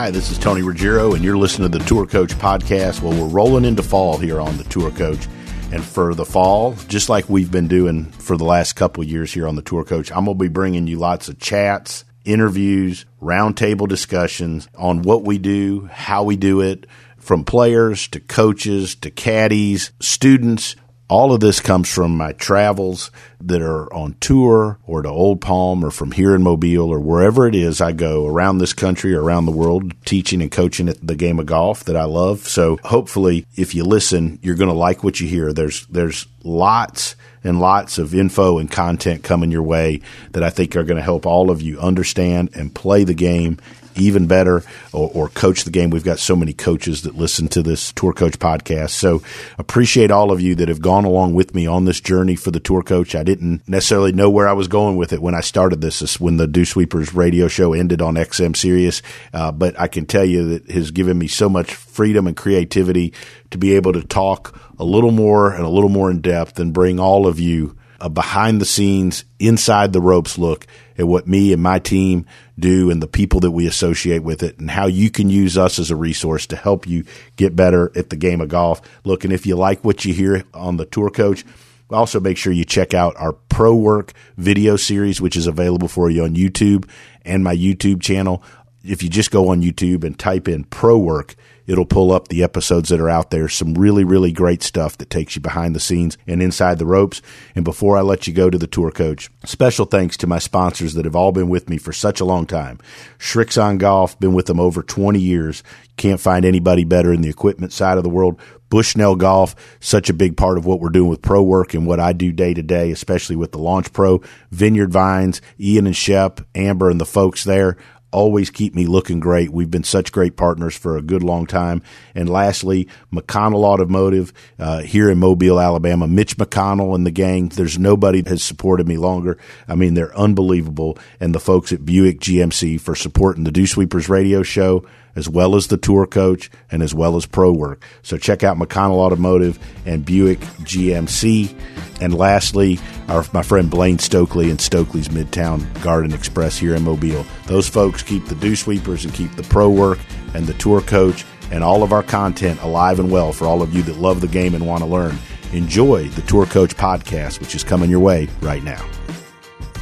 Hi, this is Tony Ruggiero, and you're listening to the Tour Coach Podcast. Well, we're rolling into fall here on the Tour Coach. And for the fall, just like we've been doing for the last couple years here on the Tour Coach, I'm going to be bringing you lots of chats, interviews, roundtable discussions on what we do, how we do it, from players to coaches to caddies, students, all of this comes from my travels that are on tour or to Old Palm or from here in Mobile or wherever it is I go around this country or around the world teaching and coaching at the game of golf that I love. So hopefully if you listen, you're going to like what you hear. There's, there's lots and lots of info and content coming your way that I think are going to help all of you understand and play the game even better or, or, coach the game. We've got so many coaches that listen to this Tour Coach podcast. So appreciate all of you that have gone along with me on this journey for the Tour Coach. I didn't necessarily know where I was going with it when I started this, this when the Dew Sweepers radio show ended on XM Sirius. Uh, but I can tell you that has given me so much freedom and creativity to be able to talk a little more and a little more in depth and bring all of you a behind the scenes, inside the ropes look at what me and my team do and the people that we associate with it and how you can use us as a resource to help you get better at the game of golf. Look, and if you like what you hear on the tour coach, also make sure you check out our pro work video series, which is available for you on YouTube and my YouTube channel. If you just go on YouTube and type in pro work, It'll pull up the episodes that are out there. Some really, really great stuff that takes you behind the scenes and inside the ropes. And before I let you go to the tour coach, special thanks to my sponsors that have all been with me for such a long time. Srixon Golf, been with them over 20 years. Can't find anybody better in the equipment side of the world. Bushnell Golf, such a big part of what we're doing with pro work and what I do day to day, especially with the Launch Pro, Vineyard Vines, Ian and Shep, Amber and the folks there always keep me looking great. We've been such great partners for a good long time. And lastly, McConnell Automotive uh, here in Mobile, Alabama. Mitch McConnell and the gang. There's nobody has supported me longer. I mean, they're unbelievable. And the folks at Buick GMC for supporting the Dew Sweepers radio show as well as the tour coach and as well as pro work. So check out McConnell Automotive and Buick GMC. And lastly, our, my friend Blaine Stokely and Stokely's Midtown Garden Express here in Mobile. Those folks keep the dew sweepers and keep the pro work and the tour coach and all of our content alive and well for all of you that love the game and want to learn. Enjoy the Tour Coach podcast, which is coming your way right now.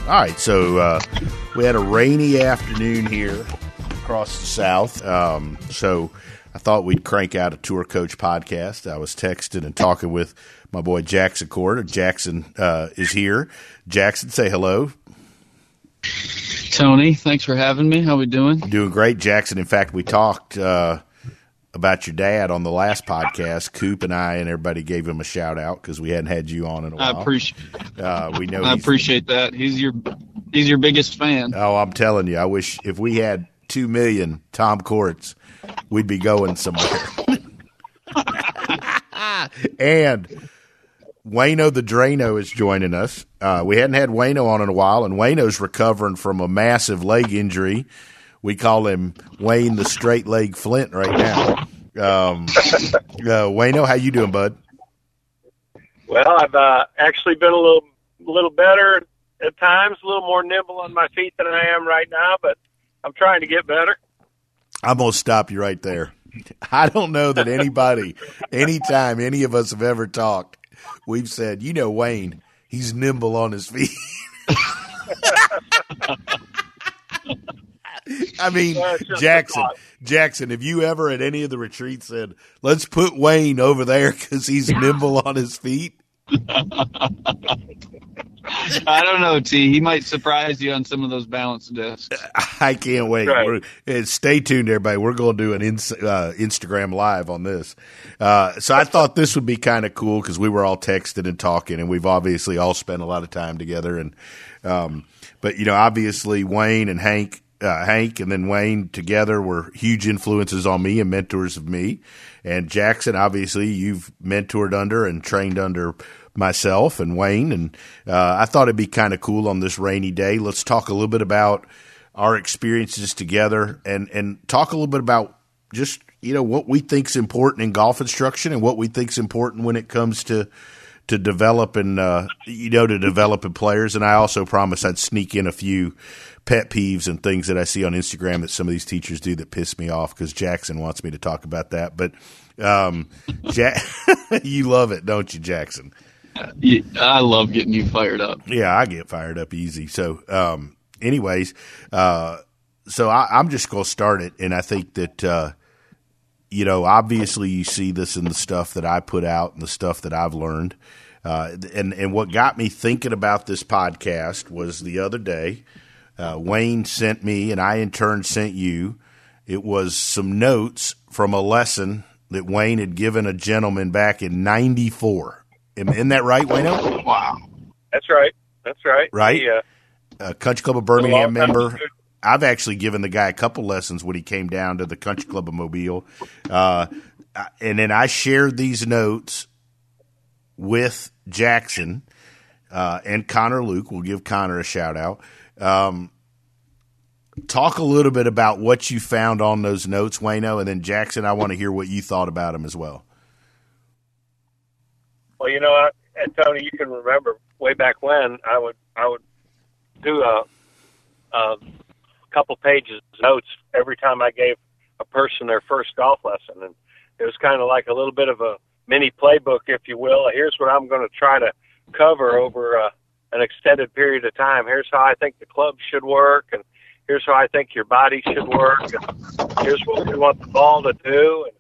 All right, so uh, we had a rainy afternoon here across the South. Um, so I thought we'd crank out a tour coach podcast. I was texting and talking with my boy Jackson. Jackson uh, is here. Jackson, say hello. Tony, thanks for having me. How we doing? Doing great, Jackson. In fact, we talked uh, about your dad on the last podcast. Coop and I and everybody gave him a shout out because we hadn't had you on in a while. I appreciate. Uh, we know. I appreciate that. He's your he's your biggest fan. Oh, I'm telling you. I wish if we had two million Tom Koerts, we'd be going somewhere. and Wayno the Drano is joining us. Uh, we hadn't had Wayno on in a while, and Wayno's recovering from a massive leg injury. We call him Wayne the Straight Leg Flint right now. Um, uh, Wayno, how you doing, bud? Well, I've uh, actually been a little, little better at times, a little more nimble on my feet than I am right now, but I'm trying to get better. I'm going to stop you right there. I don't know that anybody, anytime any of us have ever talked, we've said, you know, Wayne, he's nimble on his feet. I mean, Jackson, Jackson, have you ever at any of the retreats said, let's put Wayne over there because he's nimble on his feet? I don't know, T. He might surprise you on some of those balance discs. I can't wait. Right. stay tuned, everybody. We're going to do an uh, Instagram live on this. Uh, so I thought this would be kind of cool because we were all texting and talking, and we've obviously all spent a lot of time together. And um, but you know, obviously Wayne and Hank. Uh, Hank and then Wayne together were huge influences on me and mentors of me. And Jackson, obviously, you've mentored under and trained under myself and Wayne, and uh, I thought it'd be kind of cool on this rainy day. Let's talk a little bit about our experiences together, and and talk a little bit about just you know what we think's important in golf instruction and what we think's important when it comes to to develop and uh, you know to develop in players. And I also promised I'd sneak in a few pet peeves and things that I see on Instagram that some of these teachers do that piss me off because Jackson wants me to talk about that. But um, Jack, you love it, don't you, Jackson? I love getting you fired up. Yeah, I get fired up easy. So, um, anyways, uh, so I, am just going to start it, and I think that uh, you know, obviously, you see this in the stuff that I put out and the stuff that I've learned. Uh, and and what got me thinking about this podcast was the other day, uh, Wayne sent me, and I in turn sent you. It was some notes from a lesson that Wayne had given a gentleman back in '94. Isn't that right, Wayno? Wow, that's right. That's right. Right. Yeah. Uh, Country Club of Birmingham member. I've actually given the guy a couple lessons when he came down to the Country Club of Mobile, uh, and then I shared these notes with Jackson uh, and Connor Luke. We'll give Connor a shout out. Um, talk a little bit about what you found on those notes, Wayno, and then Jackson. I want to hear what you thought about them as well. Well, you know, and Tony, you can remember way back when I would I would do a, a couple pages of notes every time I gave a person their first golf lesson, and it was kind of like a little bit of a mini playbook, if you will. Here's what I'm going to try to cover over uh, an extended period of time. Here's how I think the club should work, and here's how I think your body should work, and here's what we want the ball to do. And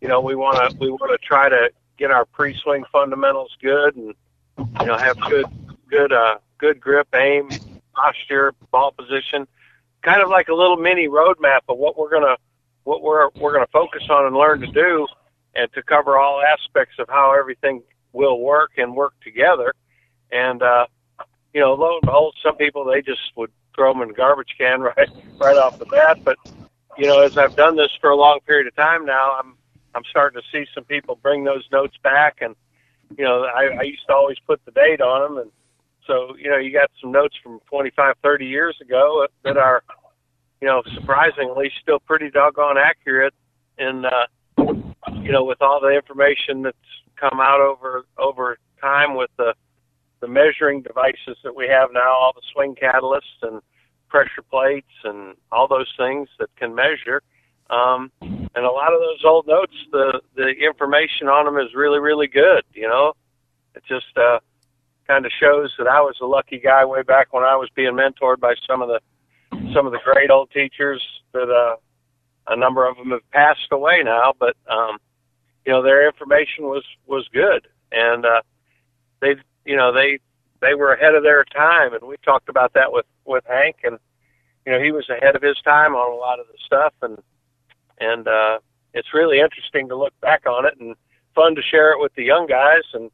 you know, we want to we want to try to get our pre-swing fundamentals good, and you know, have good good uh, good grip, aim, posture, ball position kind of like a little mini roadmap of what we're gonna what we're we're gonna focus on and learn to do, and to cover all aspects of how everything will work and work together. And uh, you know, lo and behold, some people they just would throw them in the garbage can right right off the bat. But you know, as I've done this for a long period of time now, I'm I'm starting to see some people bring those notes back, and you know, I, I used to always put the date on them, and so, you know, you got some notes from 25, 30 years ago that are, you know, surprisingly still pretty doggone accurate. And, uh, you know, with all the information that's come out over, over time with the, the measuring devices that we have now, all the swing catalysts and pressure plates and all those things that can measure. Um, and a lot of those old notes, the, the information on them is really, really good. You know, it just, uh, kind of shows that I was a lucky guy way back when I was being mentored by some of the some of the great old teachers that uh, a number of them have passed away now, but um, you know their information was was good, and uh, they you know they they were ahead of their time, and we talked about that with with Hank, and you know he was ahead of his time on a lot of the stuff, and and uh, it's really interesting to look back on it and fun to share it with the young guys and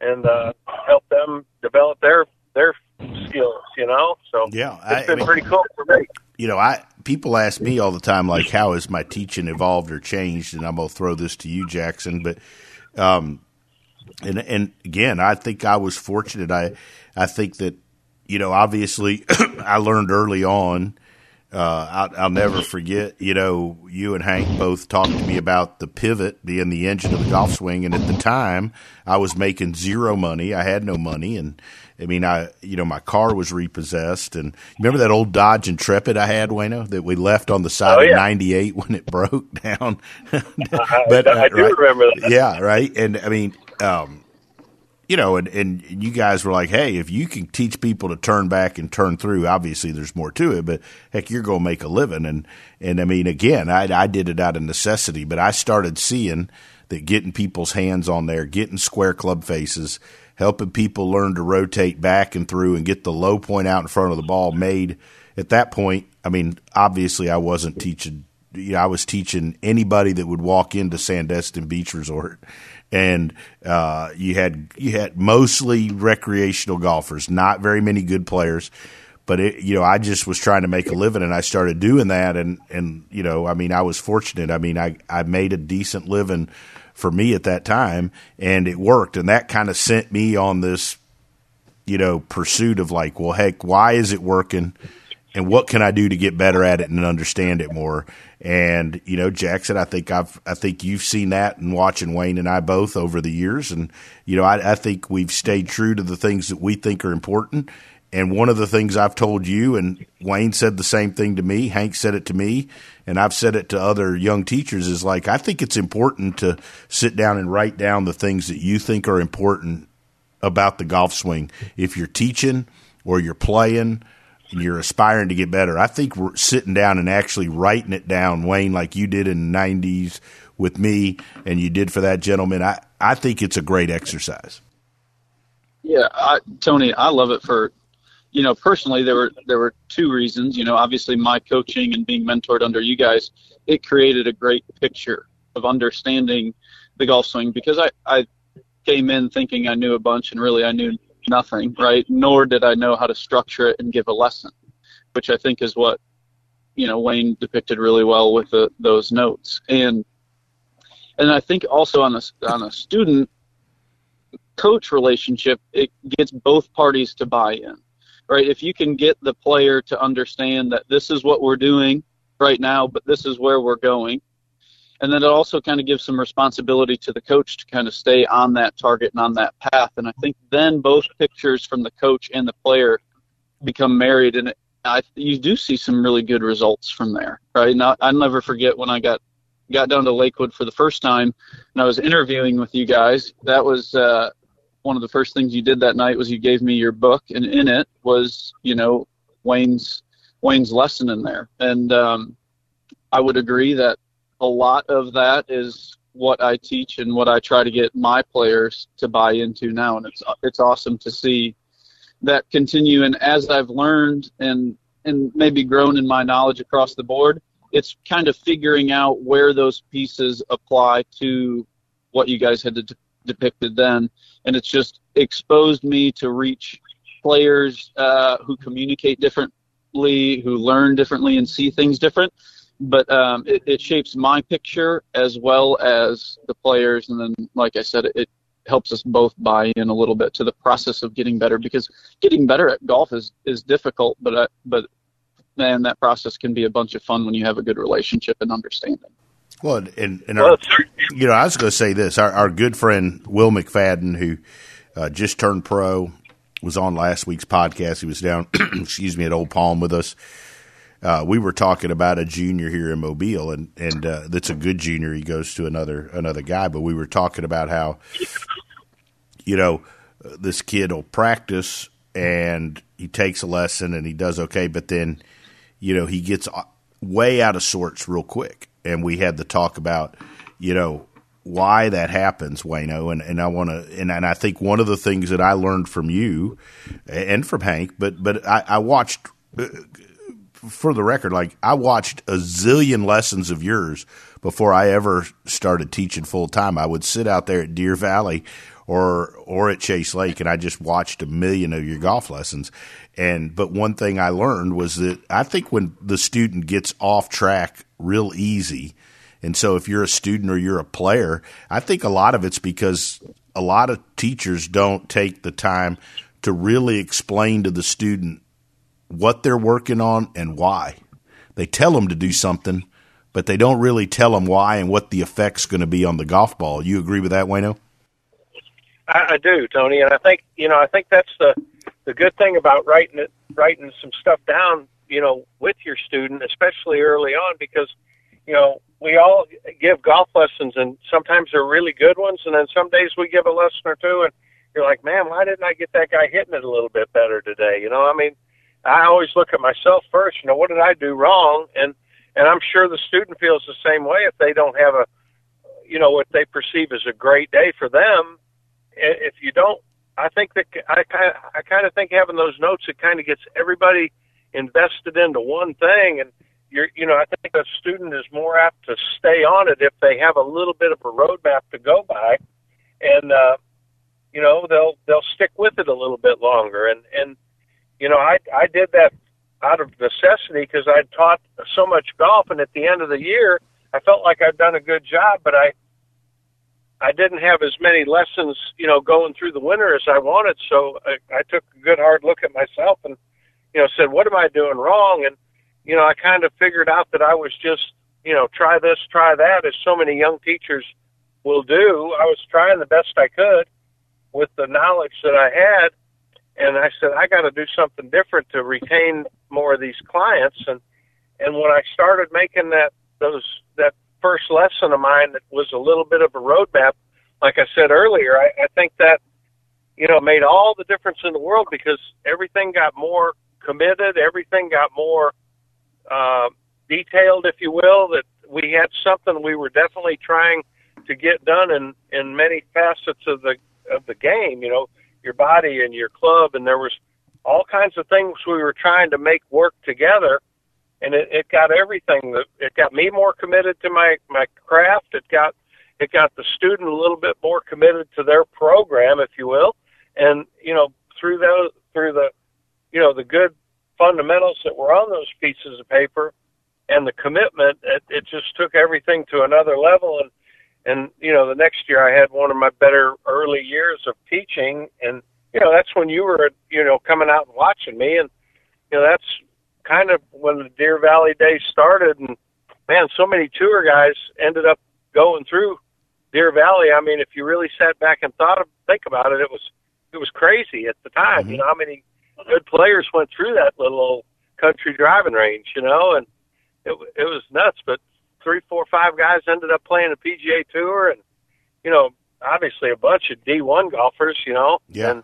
and uh, help them develop their their skills. You know, so yeah, it's been I mean, pretty cool for me. You know, I people ask me all the time, like, how has my teaching evolved or changed? And I'm gonna throw this to you, Jackson, but. Um, and and again, I think I was fortunate. I I think that you know, obviously, I learned early on uh, I'll, I'll, never forget, you know, you and Hank both talked to me about the pivot being the engine of the golf swing. And at the time, I was making zero money. I had no money. And I mean, I, you know, my car was repossessed. And remember that old Dodge Intrepid I had, Wayno, that we left on the side oh, yeah. of 98 when it broke down? but, I, I do right? remember that. Yeah, right. And I mean, um, you know, and, and you guys were like, hey, if you can teach people to turn back and turn through, obviously there's more to it, but heck, you're going to make a living. And, and I mean, again, I, I did it out of necessity, but I started seeing that getting people's hands on there, getting square club faces, helping people learn to rotate back and through and get the low point out in front of the ball made at that point. I mean, obviously I wasn't teaching, you know, I was teaching anybody that would walk into Sandestin Beach Resort and uh, you had you had mostly recreational golfers, not very many good players. But it, you know, I just was trying to make a living, and I started doing that, and and you know, I mean, I was fortunate. I mean, I I made a decent living for me at that time, and it worked, and that kind of sent me on this, you know, pursuit of like, well, heck, why is it working? And what can I do to get better at it and understand it more? And you know, Jackson, I think I've I think you've seen that and watching Wayne and I both over the years, and you know, I, I think we've stayed true to the things that we think are important. And one of the things I've told you, and Wayne said the same thing to me, Hank said it to me, and I've said it to other young teachers is like, I think it's important to sit down and write down the things that you think are important about the golf swing. If you're teaching or you're playing and you're aspiring to get better, I think we're sitting down and actually writing it down, Wayne, like you did in the 90s with me and you did for that gentleman. I, I think it's a great exercise. Yeah, I, Tony, I love it for, you know, personally, there were there were two reasons. You know, obviously my coaching and being mentored under you guys, it created a great picture of understanding the golf swing because I, I came in thinking I knew a bunch and really I knew nothing, right? Nor did I know how to structure it and give a lesson, which I think is what you know Wayne depicted really well with the, those notes. And and I think also on a on a student coach relationship, it gets both parties to buy in, right? If you can get the player to understand that this is what we're doing right now, but this is where we're going, and then it also kind of gives some responsibility to the coach to kind of stay on that target and on that path. And I think then both pictures from the coach and the player become married, and it, I, you do see some really good results from there, right? I never forget when I got got down to Lakewood for the first time, and I was interviewing with you guys. That was uh, one of the first things you did that night was you gave me your book, and in it was you know Wayne's Wayne's lesson in there, and um, I would agree that a lot of that is what I teach and what I try to get my players to buy into now, and it's it's awesome to see that continue. And as I've learned and and maybe grown in my knowledge across the board, it's kind of figuring out where those pieces apply to what you guys had de- depicted then, and it's just exposed me to reach players uh, who communicate differently, who learn differently, and see things different but um, it, it, shapes my picture as well as the players. And then, like I said, it, it, helps us both buy in a little bit to the process of getting better because getting better at golf is is difficult, but uh, but man, that process can be a bunch of fun when you have a good relationship and understanding. Well, and, and our, you know, I was going to say this: our, our good friend Will McFadden, who uh, just turned pro, was on last week's podcast. He was down, excuse me, at Old Palm with us uh, we were talking about a junior here in Mobile, and and uh, that's a good junior. He goes to another another guy, but we were talking about how, you know, this kid will practice and he takes a lesson and he does okay, but then, you know, he gets way out of sorts real quick. And we had the talk about, you know, why that happens, Wayno, and, and I want to, and, and I think one of the things that I learned from you and from Hank, but but I, I watched uh, for the record, like I watched a zillion lessons of yours before I ever started teaching full time. I would sit out there at Deer Valley or or at Chase Lake and I just watched a million of your golf lessons. And but one thing I learned was that I think when the student gets off track real easy, and so if you're a student or you're a player, I think a lot of it's because a lot of teachers don't take the time to really explain to the student what they're working on and why. They tell them to do something, but they don't really tell them why and what the effect's going to be on the golf ball. You agree with that, Wayno? I, I do, Tony, and I think you know I think that's the the good thing about writing it, writing some stuff down, you know, with your student, especially early on, because you know we all give golf lessons, and sometimes they're really good ones, and then some days we give a lesson or two, and you're like, man, why didn't I get that guy hitting it a little bit better today? You know, I mean, I always look at myself first. You know, what did I do wrong? And and I'm sure the student feels the same way if they don't have a, you know, what they perceive as a great day for them. If you don't, I think that I kind of, I kind of think having those notes it kind of gets everybody invested into one thing, and you're, you know, I think a student is more apt to stay on it if they have a little bit of a roadmap to go by, and uh, you know, they'll they'll stick with it a little bit longer, and and you know, I I did that out of necessity because I'd taught so much golf, and at the end of the year, I felt like I'd done a good job, but I I didn't have as many lessons, you know, going through the winter as I wanted. So I, I took a good hard look at myself and you know, said, "What am I doing wrong?" And you know, I kind of figured out that I was just, you know, try this, try that, as so many young teachers will do. I was trying the best I could with the knowledge that I had, and I said, I got to do something different to retain more of these clients. And and when I started making that those that first lesson of mine that was a little bit of a roadmap, like I said earlier, I, I think that you know made all the difference in the world because everything got more committed, everything got more uh, detailed, if you will. That we had something we were definitely trying to get done in in many facets of the of the game. You know, your body and your club, and there was all kinds of things we were trying to make work together and it, it got everything. That it got me more committed to my my craft. It got it got the student a little bit more committed to their program, if you will, and you know through those through the you know the good fundamentals that were on those pieces of paper and the commitment it, it just took everything to another level and and you know the next year I had one of my better early years of teaching and you know that's when you were you know coming out and watching me and you know that's kind of when the Deer Valley days started, and man, so many tour guys ended up going through Deer Valley. I mean, if you really sat back and thought of, think about it, it was it was crazy at the time. Mm-hmm. You know how many good players went through that little old country driving range, you know, and it it was nuts. But three, four, five guys ended up playing the PGA Tour, and you know, obviously a bunch of D1 golfers, you know, yeah. and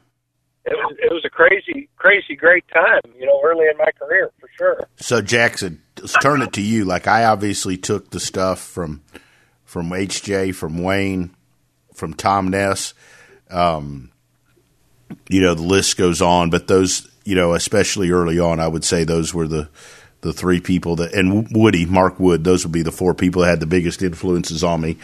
it was it was a crazy, crazy, great time. You know, early in my career for sure. So Jackson, let's turn it to you. Like I obviously took the stuff from from HJ, from Wayne, from Tom Ness. Um, you know, the list goes on, but those, you know, especially early on, I would say those were the the three people that, and Woody, Mark Wood, those would be the four people that had the biggest influences on me.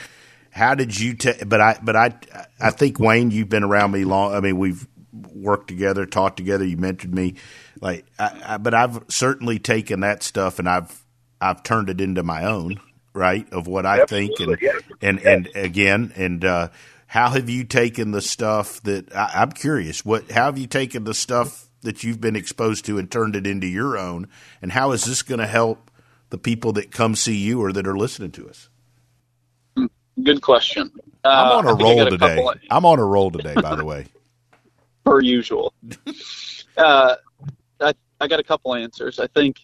How did you take? But I, but I, I think Wayne, you've been around me long. I mean, we've worked together, taught together. You mentored me, like, I, I, but I've certainly taken that stuff and I've I've turned it into my own, right? Of what I Absolutely. think, and and yes. and again, and uh, how have you taken the stuff that I, I'm curious? What how have you taken the stuff that you've been exposed to and turned it into your own? And how is this going to help the people that come see you or that are listening to us? Good question. Uh, I'm on a roll today. Of- I'm on a roll today, by the way. per usual. uh, I I got a couple answers. I think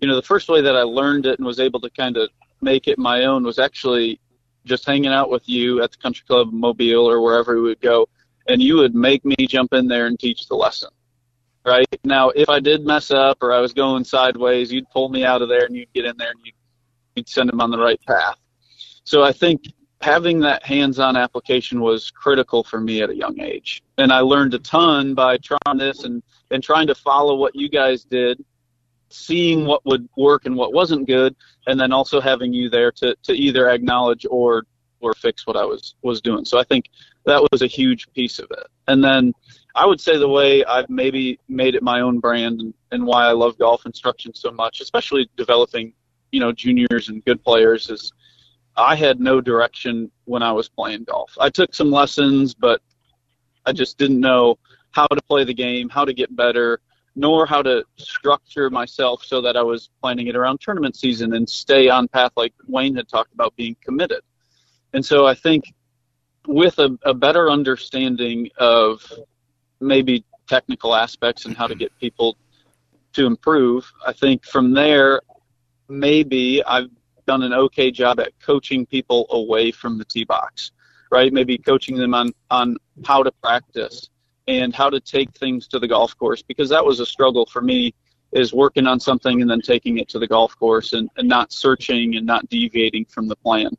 you know the first way that I learned it and was able to kind of make it my own was actually just hanging out with you at the country club Mobile or wherever we would go, and you would make me jump in there and teach the lesson. Right? Now, if I did mess up or I was going sideways, you'd pull me out of there and you'd get in there and you'd, you'd send them on the right path. So I think having that hands-on application was critical for me at a young age. And i learned a ton by trying this and, and trying to follow what you guys did seeing what would work and what wasn't good and then also having you there to, to either acknowledge or or fix what i was was doing. So i think that was a huge piece of it. And then i would say the way i've maybe made it my own brand and, and why i love golf instruction so much especially developing you know juniors and good players is I had no direction when I was playing golf. I took some lessons, but I just didn't know how to play the game, how to get better, nor how to structure myself so that I was planning it around tournament season and stay on path like Wayne had talked about being committed. And so I think with a, a better understanding of maybe technical aspects and how to get people to improve, I think from there maybe I've done an okay job at coaching people away from the tee box, right? Maybe coaching them on, on how to practice and how to take things to the golf course because that was a struggle for me is working on something and then taking it to the golf course and, and not searching and not deviating from the plan.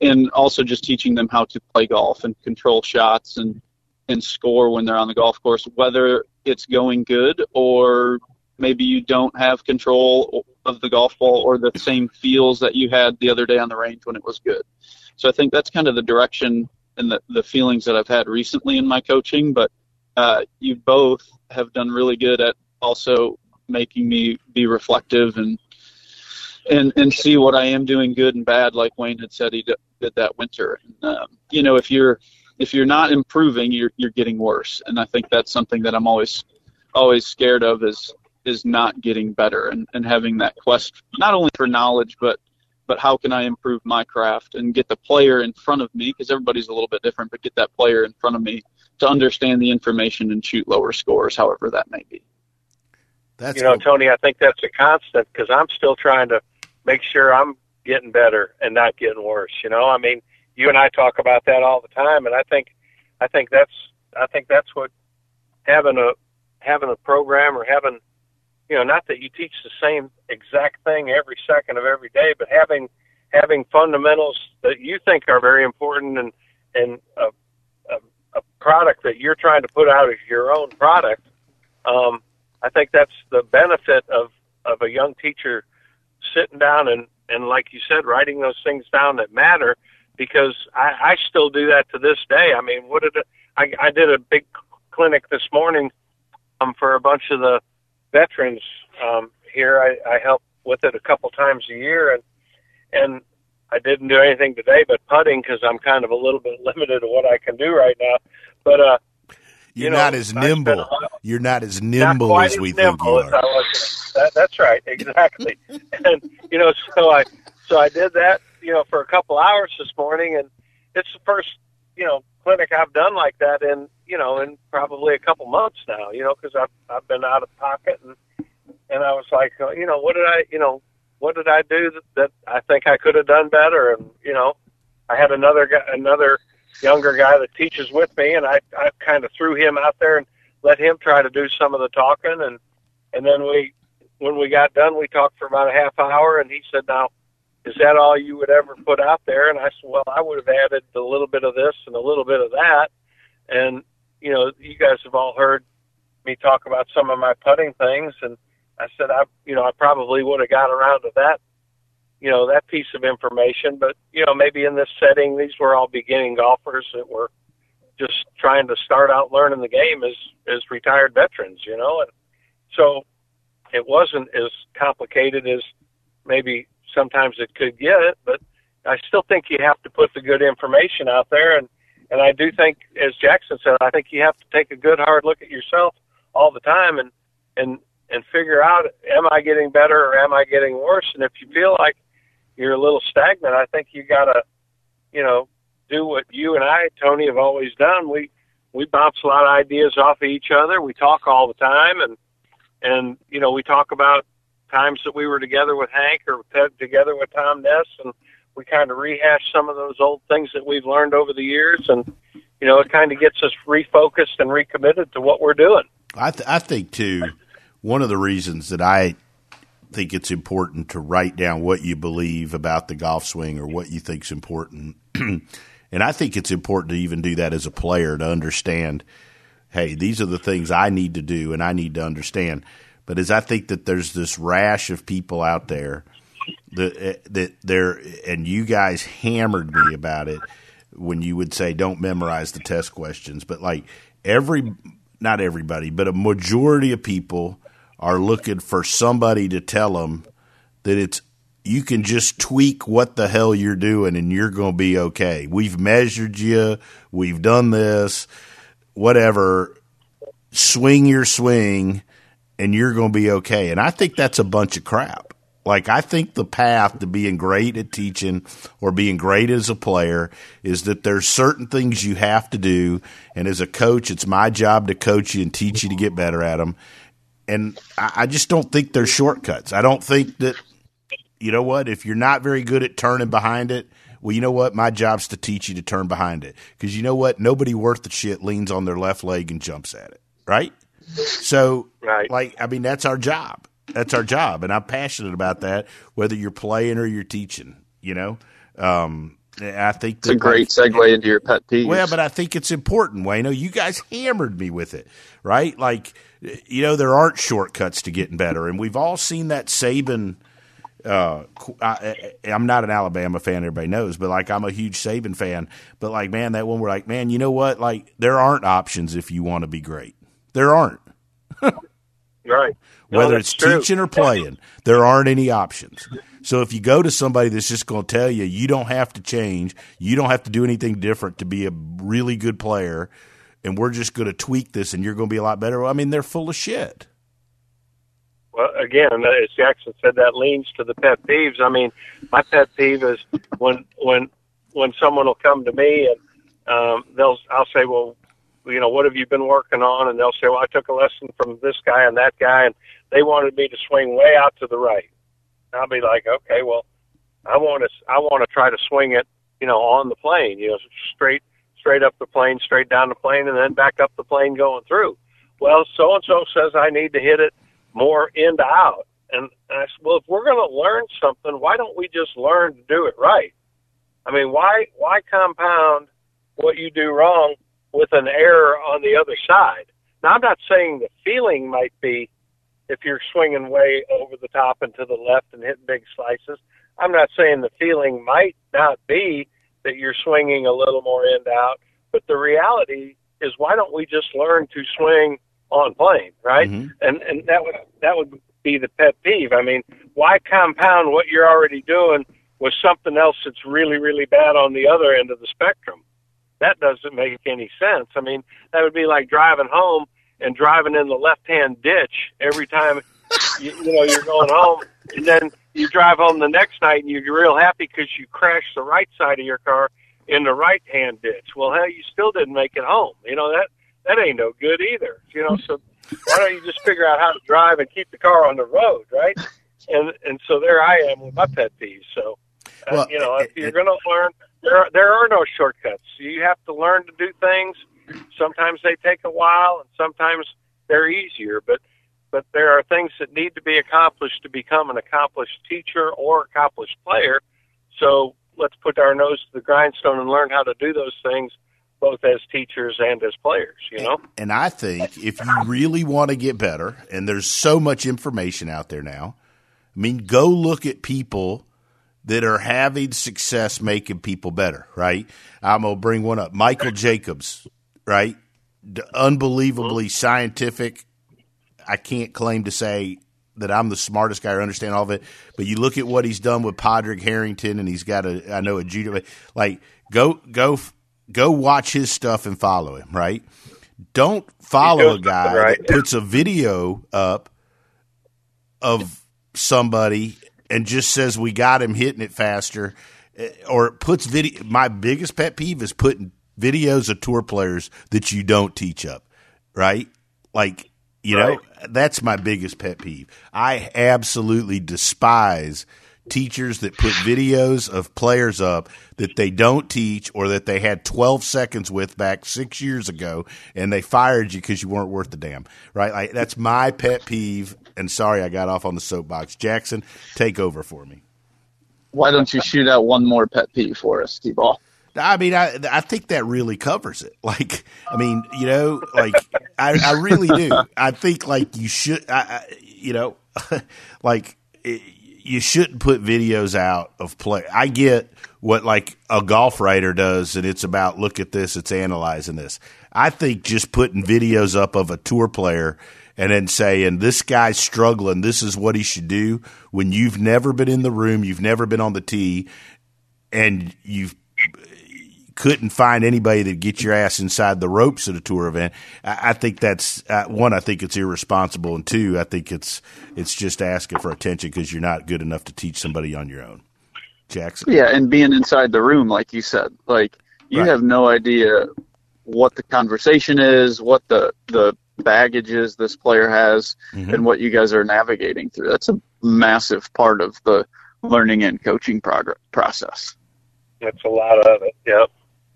And also just teaching them how to play golf and control shots and, and score when they're on the golf course, whether it's going good or maybe you don't have control of the golf ball or the same feels that you had the other day on the range when it was good. So I think that's kind of the direction and the, the feelings that I've had recently in my coaching. But uh, you both have done really good at also making me be reflective and and and see what I am doing good and bad, like Wayne had said he did that winter. And, um, you know, if you're if you're not improving, you're you're getting worse. And I think that's something that I'm always always scared of is is not getting better and, and having that quest not only for knowledge but but how can I improve my craft and get the player in front of me because everybody's a little bit different, but get that player in front of me to understand the information and shoot lower scores, however that may be. That's you know, cool. Tony. I think that's a constant because I'm still trying to make sure I'm getting better and not getting worse. You know, I mean, you and I talk about that all the time, and I think, I think that's, I think that's what having a having a program or having you know, not that you teach the same exact thing every second of every day, but having having fundamentals that you think are very important and and a, a, a product that you're trying to put out as your own product. Um, I think that's the benefit of of a young teacher sitting down and and like you said, writing those things down that matter. Because I, I still do that to this day. I mean, what did it, I, I did a big clinic this morning um, for a bunch of the veterans um, here. I, I help with it a couple times a year, and and I didn't do anything today but putting because I'm kind of a little bit limited to what I can do right now. But uh, you're you know, not as nimble. You're not as nimble not as we as think you are. That, that's right, exactly. and you know, so I so I did that, you know, for a couple hours this morning, and it's the first, you know, clinic I've done like that in you know in probably a couple months now. You know, because I've I've been out of pocket and and I was like, uh, you know, what did I, you know, what did I do that, that I think I could have done better? And you know, I had another guy, another younger guy that teaches with me, and I I kind of threw him out there and let him try to do some of the talking, and and then we when we got done, we talked for about a half hour, and he said, now is that all you would ever put out there? And I said, well, I would have added a little bit of this and a little bit of that. And, you know, you guys have all heard me talk about some of my putting things. And I said, I, you know, I probably would have got around to that, you know, that piece of information. But, you know, maybe in this setting, these were all beginning golfers that were just trying to start out learning the game as, as retired veterans, you know. And so it wasn't as complicated as maybe sometimes it could get it, but I still think you have to put the good information out there. And, and I do think, as Jackson said, I think you have to take a good hard look at yourself all the time and, and, and figure out, am I getting better or am I getting worse? And if you feel like you're a little stagnant, I think you got to, you know, do what you and I, Tony, have always done. We, we bounce a lot of ideas off of each other. We talk all the time and, and, you know, we talk about times that we were together with Hank or together with Tom Ness, and we kind of rehash some of those old things that we've learned over the years, and you know, it kind of gets us refocused and recommitted to what we're doing. I, th- I think too, one of the reasons that I think it's important to write down what you believe about the golf swing or what you think is important, and I think it's important to even do that as a player to understand. Hey, these are the things I need to do, and I need to understand but as I think that there's this rash of people out there that eh, that there, and you guys hammered me about it when you would say don't memorize the test questions, but like every not everybody, but a majority of people are looking for somebody to tell them that it's you can just tweak what the hell you're doing and you're going to be okay. We've measured you, we've done this, whatever. Swing your swing and you're going to be okay. And I think that's a bunch of crap. Like, I think the path to being great at teaching or being great as a player is that there's certain things you have to do. And as a coach, it's my job to coach you and teach you to get better at them. And I just don't think there's shortcuts. I don't think that, you know what, if you're not very good at turning behind it, well, you know what? My job's to teach you to turn behind it. Because you know what? Nobody worth the shit leans on their left leg and jumps at it, right? So, right. like, I mean, that's our job. That's our job, and I'm passionate about that. Whether you're playing or you're teaching, you know. Um, I think it's a great segue into your pet peeve. Well, but I think it's important, Wayno. You guys hammered me with it, right? Like, you know, there aren't shortcuts to getting better, and we've all seen that Saban. Uh, I, am not an Alabama fan, everybody knows, but like I'm a huge Saban fan. But like, man, that one we're like, man, you know what? Like, there aren't options if you want to be great. There aren't. right. Whether it's true. teaching or playing, there aren't any options. So if you go to somebody that's just going to tell you you don't have to change, you don't have to do anything different to be a really good player, and we're just going to tweak this and you're going to be a lot better. Well, I mean, they're full of shit. well, again, as Jackson said, that leans to the pet peeves. I mean, my pet peeve is when when when someone will come to me and um, they'll I'll say, well, you know, what have you been working on? And they'll say, well, I took a lesson from this guy and that guy, and they wanted me to swing way out to the right. And I'll be like, okay, well, I want to I want to try to swing it, you know, on the plane, you know, straight straight up the plane, straight down the plane, and then back up the plane going through. Well, so and so says I need to hit it more end out. And I said, well, if we're going to learn something, why don't we just learn to do it right? I mean, why why compound what you do wrong with an error on the other side? Now, I'm not saying the feeling might be if you're swinging way over the top and to the left and hitting big slices. I'm not saying the feeling might not be that you're swinging a little more end out, but the reality is why don't we just learn to swing on plane, right? Mm-hmm. And and that would that would be the pet peeve. I mean, why compound what you're already doing with something else that's really really bad on the other end of the spectrum? That doesn't make any sense. I mean, that would be like driving home and driving in the left-hand ditch every time you, you know you're going home, and then you drive home the next night and you're real happy because you crashed the right side of your car in the right-hand ditch. Well, hell, you still didn't make it home. You know that that ain't no good either. You know, so why don't you just figure out how to drive and keep the car on the road, right? And and so there I am with my pet peeves. So, uh, well, you know, if you're going to learn, there are, there are no shortcuts. You have to learn to do things. Sometimes they take a while, and sometimes they're easier. But but there are things that need to be accomplished to become an accomplished teacher or accomplished player. So let's put our nose to the grindstone and learn how to do those things both as teachers and as players, you know? And I think if you really want to get better, and there's so much information out there now, I mean, go look at people that are having success making people better, right? I'm going to bring one up. Michael Jacobs, right? Unbelievably scientific. I can't claim to say that I'm the smartest guy or understand all of it, but you look at what he's done with Padraig Harrington, and he's got a, I know a judo, like go go go watch his stuff and follow him, right? Don't follow a guy right. that puts a video up of somebody and just says we got him hitting it faster eh, or puts video my biggest pet peeve is putting videos of tour players that you don't teach up, right? Like, you right. know, that's my biggest pet peeve. I absolutely despise – teachers that put videos of players up that they don't teach or that they had 12 seconds with back six years ago and they fired you because you weren't worth the damn, right? Like, that's my pet peeve. And sorry, I got off on the soapbox. Jackson, take over for me. Why don't you shoot out one more pet peeve for us, T-Ball? I mean, I I think that really covers it. Like, I mean, you know, like I, I really do. I think like you should, I, I you know, like it, you shouldn't put videos out of play. I get what like a golf writer does, and it's about look at this, it's analyzing this. I think just putting videos up of a tour player and then saying this guy's struggling, this is what he should do when you've never been in the room, you've never been on the tee, and you've couldn't find anybody that get your ass inside the ropes at a tour event. I, I think that's uh, one. I think it's irresponsible, and two, I think it's it's just asking for attention because you're not good enough to teach somebody on your own. Jackson. Yeah, and being inside the room, like you said, like you right. have no idea what the conversation is, what the the baggage is this player has, mm-hmm. and what you guys are navigating through. That's a massive part of the learning and coaching prog- process. That's a lot of it. Yep.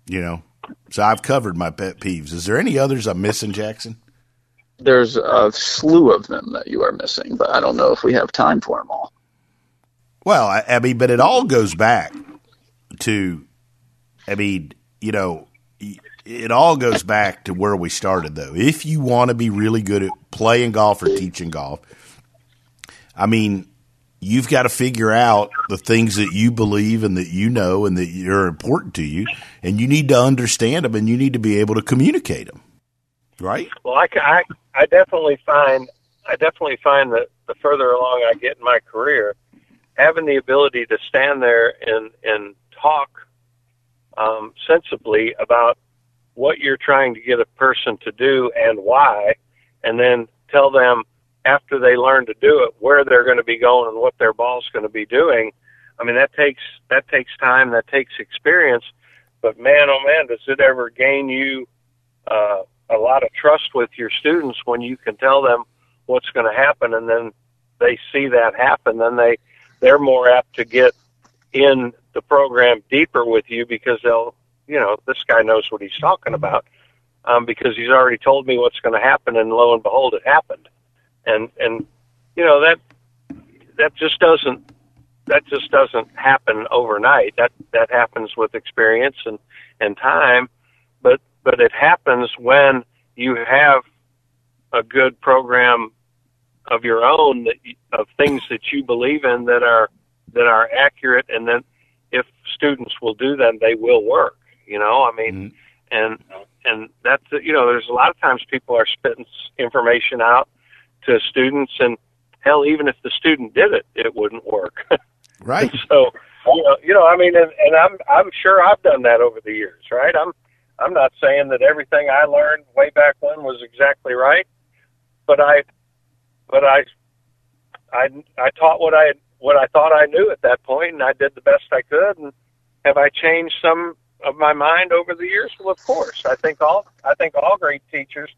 You know, so I've covered my pet peeves. Is there any others I'm missing, Jackson? There's a slew of them that you are missing, but I don't know if we have time for them all. Well, I, I mean, but it all goes back to, I mean, you know, it all goes back to where we started, though. If you want to be really good at playing golf or teaching golf, I mean, you've got to figure out the things that you believe and that you know and that are important to you, and you need to understand them and you need to be able to communicate them. Right? Well, I, I, I definitely find I definitely find that the further along I get in my career, having the ability to stand there and and talk um, sensibly about what you're trying to get a person to do and why, and then tell them after they learn to do it, where they're going to be going and what their ball's going to be doing. I mean, that takes that takes time, that takes experience. But man, oh man, does it ever gain you uh, a lot of trust with your students when you can tell them what's going to happen, and then they see that happen, then they they're more apt to get in the program deeper with you because they'll, you know, this guy knows what he's talking about um, because he's already told me what's going to happen, and lo and behold, it happened. And and you know that that just doesn't that just doesn't happen overnight. That that happens with experience and and time, but but it happens when you have a good program of your own that, you, of things that you believe in that are that are accurate, and then if students will do them, they will work. You know, I mean, mm-hmm. and and that's you know, there's a lot of times people are spitting information out to students, and hell, even if the student did it, it wouldn't work. Right. so you know, you know, I mean, and, and I'm I'm sure I've done that over the years, right? I'm I'm not saying that everything I learned way back when was exactly right, but I but I I I taught what I what I thought I knew at that point, and I did the best I could. And have I changed some of my mind over the years? Well, of course. I think all I think all great teachers.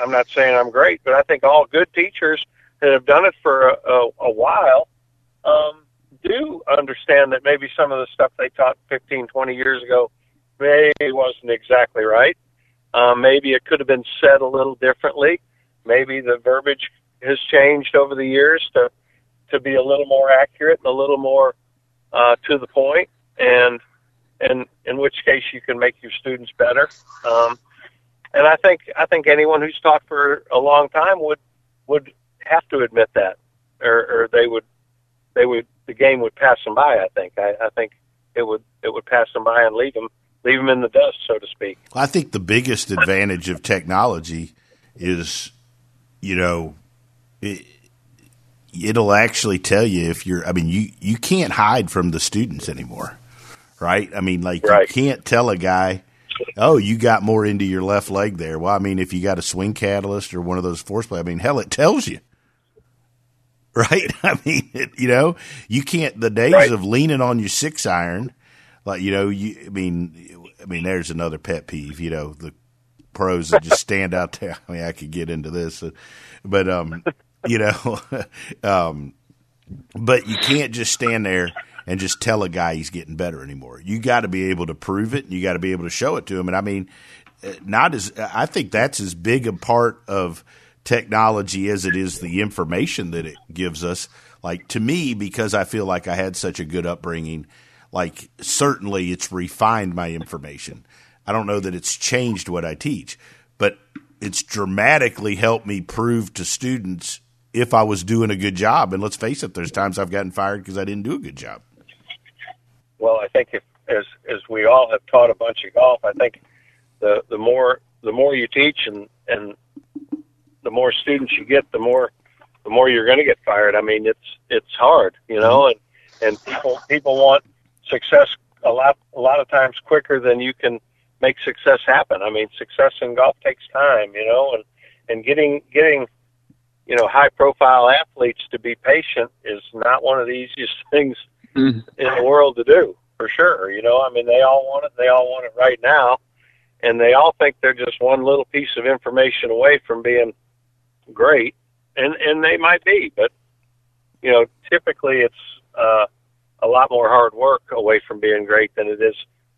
I'm not saying I'm great, but I think all good teachers that have done it for a, a, a while um, do understand that maybe some of the stuff they taught 15, 20 years ago maybe wasn't exactly right. Um, maybe it could have been said a little differently. Maybe the verbiage has changed over the years to to be a little more accurate and a little more uh, to the point, and and in which case you can make your students better. Um, and I think I think anyone who's taught for a long time would would have to admit that, or, or they would they would the game would pass them by. I think I, I think it would it would pass them by and leave them leave them in the dust, so to speak. I think the biggest advantage of technology is, you know, it, it'll actually tell you if you're. I mean, you you can't hide from the students anymore, right? I mean, like right. you can't tell a guy, "Oh, you got more into your left leg there." Well, I mean, if you got a swing catalyst or one of those force play, I mean, hell, it tells you. Right? I mean, it, you know, you can't. The days right. of leaning on your six iron, like you know, you. I mean, I mean, there's another pet peeve. You know, the pros that just stand out there. I mean, I could get into this, but um, you know, um, but you can't just stand there and just tell a guy he's getting better anymore. You got to be able to prove it, and you got to be able to show it to him. And I mean, uh, not as I think that's as big a part of technology as it is the information that it gives us. Like to me, because I feel like I had such a good upbringing, like certainly it's refined my information. I don't know that it's changed what I teach, but it's dramatically helped me prove to students if I was doing a good job. And let's face it, there's times I've gotten fired because I didn't do a good job. Well, I think if, as as we all have taught a bunch of golf, I think the the more the more you teach and and the more students you get, the more the more you're going to get fired. I mean, it's it's hard, you know, mm-hmm. and and people people want success a lot a lot of times quicker than you can make success happen. I mean, success in golf takes time, you know, and and getting getting you know high profile athletes to be patient is not one of the easiest things mm-hmm. in the world to do for sure. You know, I mean, they all want it. They all want it right now, and they all think they're just one little piece of information away from being great, and and they might be, but you know, typically it's uh, a lot more hard work away from being great than it is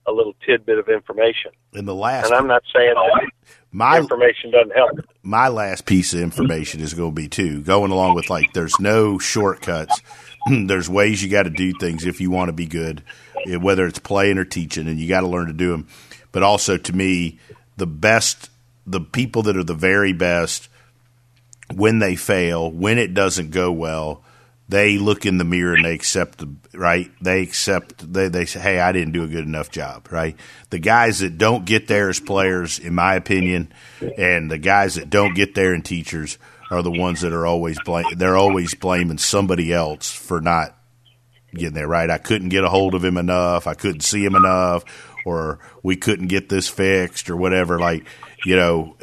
a little tidbit of information. In the last, and I'm not saying that my information doesn't help. My last piece of information is going to be too going along with like there's no shortcuts. there's ways you got to do things if you want to be good, eh, whether it's playing or teaching, and you got to learn to do them. But also, to me, the best, the people that are the very best, when they fail, when it doesn't go well, they look in the mirror and they accept the right. They accept they they say, "Hey, I didn't do a good enough job." Right. The guys that don't get there as players, in my opinion, and the guys that don't get there in teachers are the ones that are always blame. They're always blaming somebody else for not getting there. Right. I couldn't get a hold of him enough. I couldn't see him enough, or we couldn't get this fixed, or whatever. Like you know,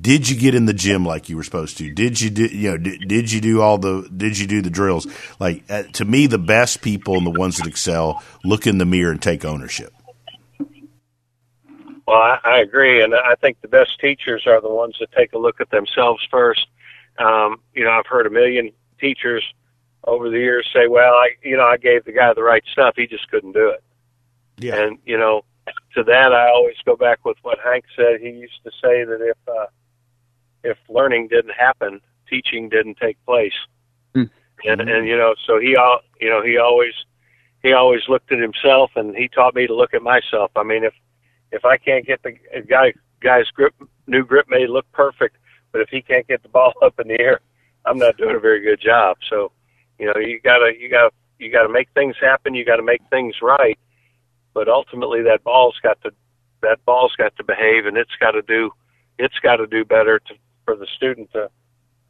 did you get in the gym like you were supposed to? Did you do, you know, did, did you do all the, did you do the drills? Like, uh, to me, the best people and the ones that excel look in the mirror and take ownership. Well, I, I agree, and I think the best teachers are the ones that take a look at themselves first. Um, you know, I've heard a million teachers over the years say, "Well, I, you know, I gave the guy the right stuff; he just couldn't do it." Yeah. And you know, to that, I always go back with what Hank said. He used to say that if uh, if learning didn't happen, teaching didn't take place. Mm. And and you know, so he all you know he always he always looked at himself, and he taught me to look at myself. I mean, if if I can't get the guy guy's grip new grip may look perfect, but if he can't get the ball up in the air, I'm not doing a very good job. So, you know, you gotta you gotta you gotta make things happen. You gotta make things right. But ultimately, that ball's got to that ball's got to behave, and it's got to do it's got to do better to, for the student to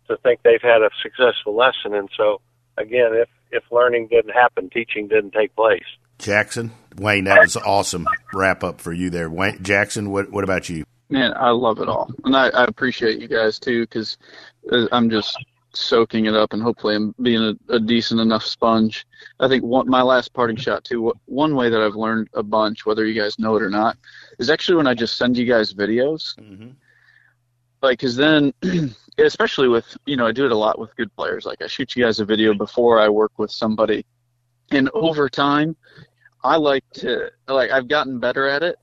to think they've had a successful lesson. And so, again, if if learning didn't happen, teaching didn't take place. Jackson, Wayne, that was awesome wrap up for you there. Wayne, Jackson, what what about you? Man, I love it all, and I, I appreciate you guys too, because I'm just soaking it up, and hopefully I'm being a, a decent enough sponge. I think one, my last parting shot too. One way that I've learned a bunch, whether you guys know it or not, is actually when I just send you guys videos. Mm-hmm. Like, cause then, especially with you know, I do it a lot with good players. Like, I shoot you guys a video before I work with somebody, and over time, I like to like I've gotten better at it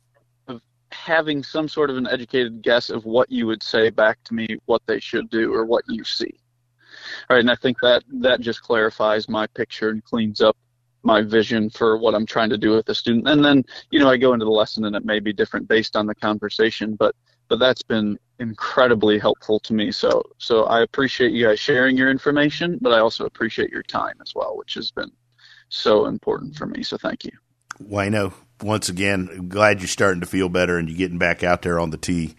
of having some sort of an educated guess of what you would say back to me, what they should do, or what you see. All right, and I think that that just clarifies my picture and cleans up my vision for what I'm trying to do with the student. And then, you know, I go into the lesson and it may be different based on the conversation, but but that's been incredibly helpful to me. So so I appreciate you guys sharing your information, but I also appreciate your time as well, which has been so important for me. So thank you. Wayno, once again, glad you're starting to feel better and you're getting back out there on the tee.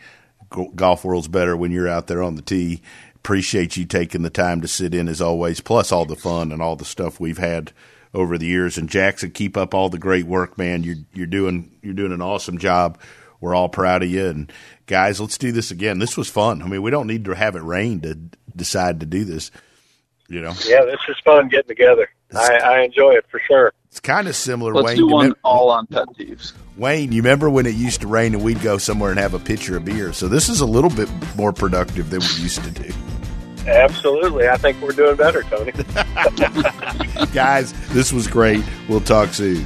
Golf world's better when you're out there on the tee. Appreciate you taking the time to sit in as always, plus all the fun and all the stuff we've had over the years. And Jackson, keep up all the great work, man. You're you're doing you're doing an awesome job. We're all proud of you. And guys, let's do this again. This was fun. I mean, we don't need to have it rain to decide to do this. You know. Yeah, this is fun getting together. I, I enjoy it for sure. It's kind of similar. Let's Wayne, do one remember, all on pet peeves. Wayne, you remember when it used to rain and we'd go somewhere and have a pitcher of beer? So this is a little bit more productive than we used to do. Absolutely. I think we're doing better, Tony. Guys, this was great. We'll talk soon.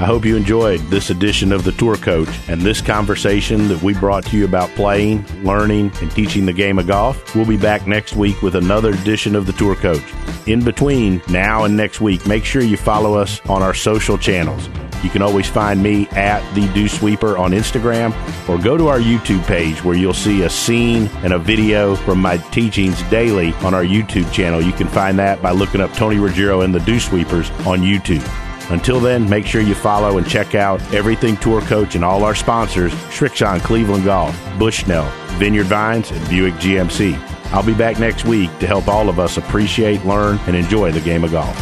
I hope you enjoyed this edition of the Tour Coach and this conversation that we brought to you about playing, learning, and teaching the game of golf. We'll be back next week with another edition of the Tour Coach. In between now and next week, make sure you follow us on our social channels. You can always find me at the Dew Sweeper on Instagram or go to our YouTube page where you'll see a scene and a video from my teachings daily on our YouTube channel. You can find that by looking up Tony Ruggiero and the Dew Sweepers on YouTube. Until then, make sure you follow and check out Everything Tour Coach and all our sponsors Srixon Cleveland Golf, Bushnell, Vineyard Vines, and Buick GMC. I'll be back next week to help all of us appreciate, learn, and enjoy the game of golf.